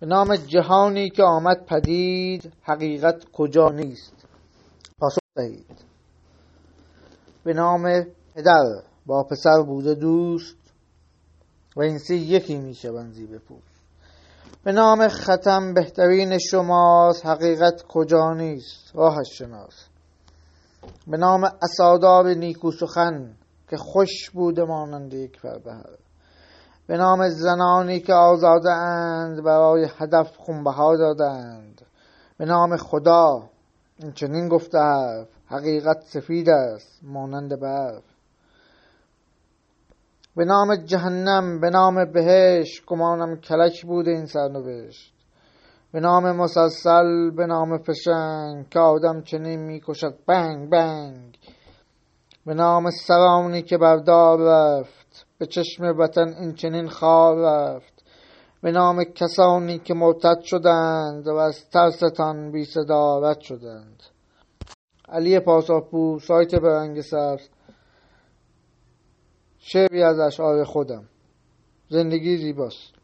به نام جهانی که آمد پدید حقیقت کجا نیست؟ پاسخ دهید. به نام پدر با پسر بوده دوست و این سه یکی می‌شوند زیب پوست. به نام ختم بهترین شماست حقیقت کجا نیست؟ راهش شناس. به نام اساداب نیکو سخن که خوش بوده مانند یک فربهر به نام زنانی که آزاده اند برای هدف خونبها دادند به نام خدا این چنین گفته حرف حقیقت سفید است مانند برف. به نام جهنم به نام بهش گمانم کلک بوده این سرنوشت. به نام مسلسل به نام فشنگ که آدم چنین می‌کشد بنگ بنگ. به نام سرانی که بردار رفت به چشم وطن این چنین خار رفت. به نام کسانی که مرتد شدند و از ترستان بی صدا رد شدند. علی پاساپور سایت برنگ سبز شعری از اشعار خودم. زندگی زیباست.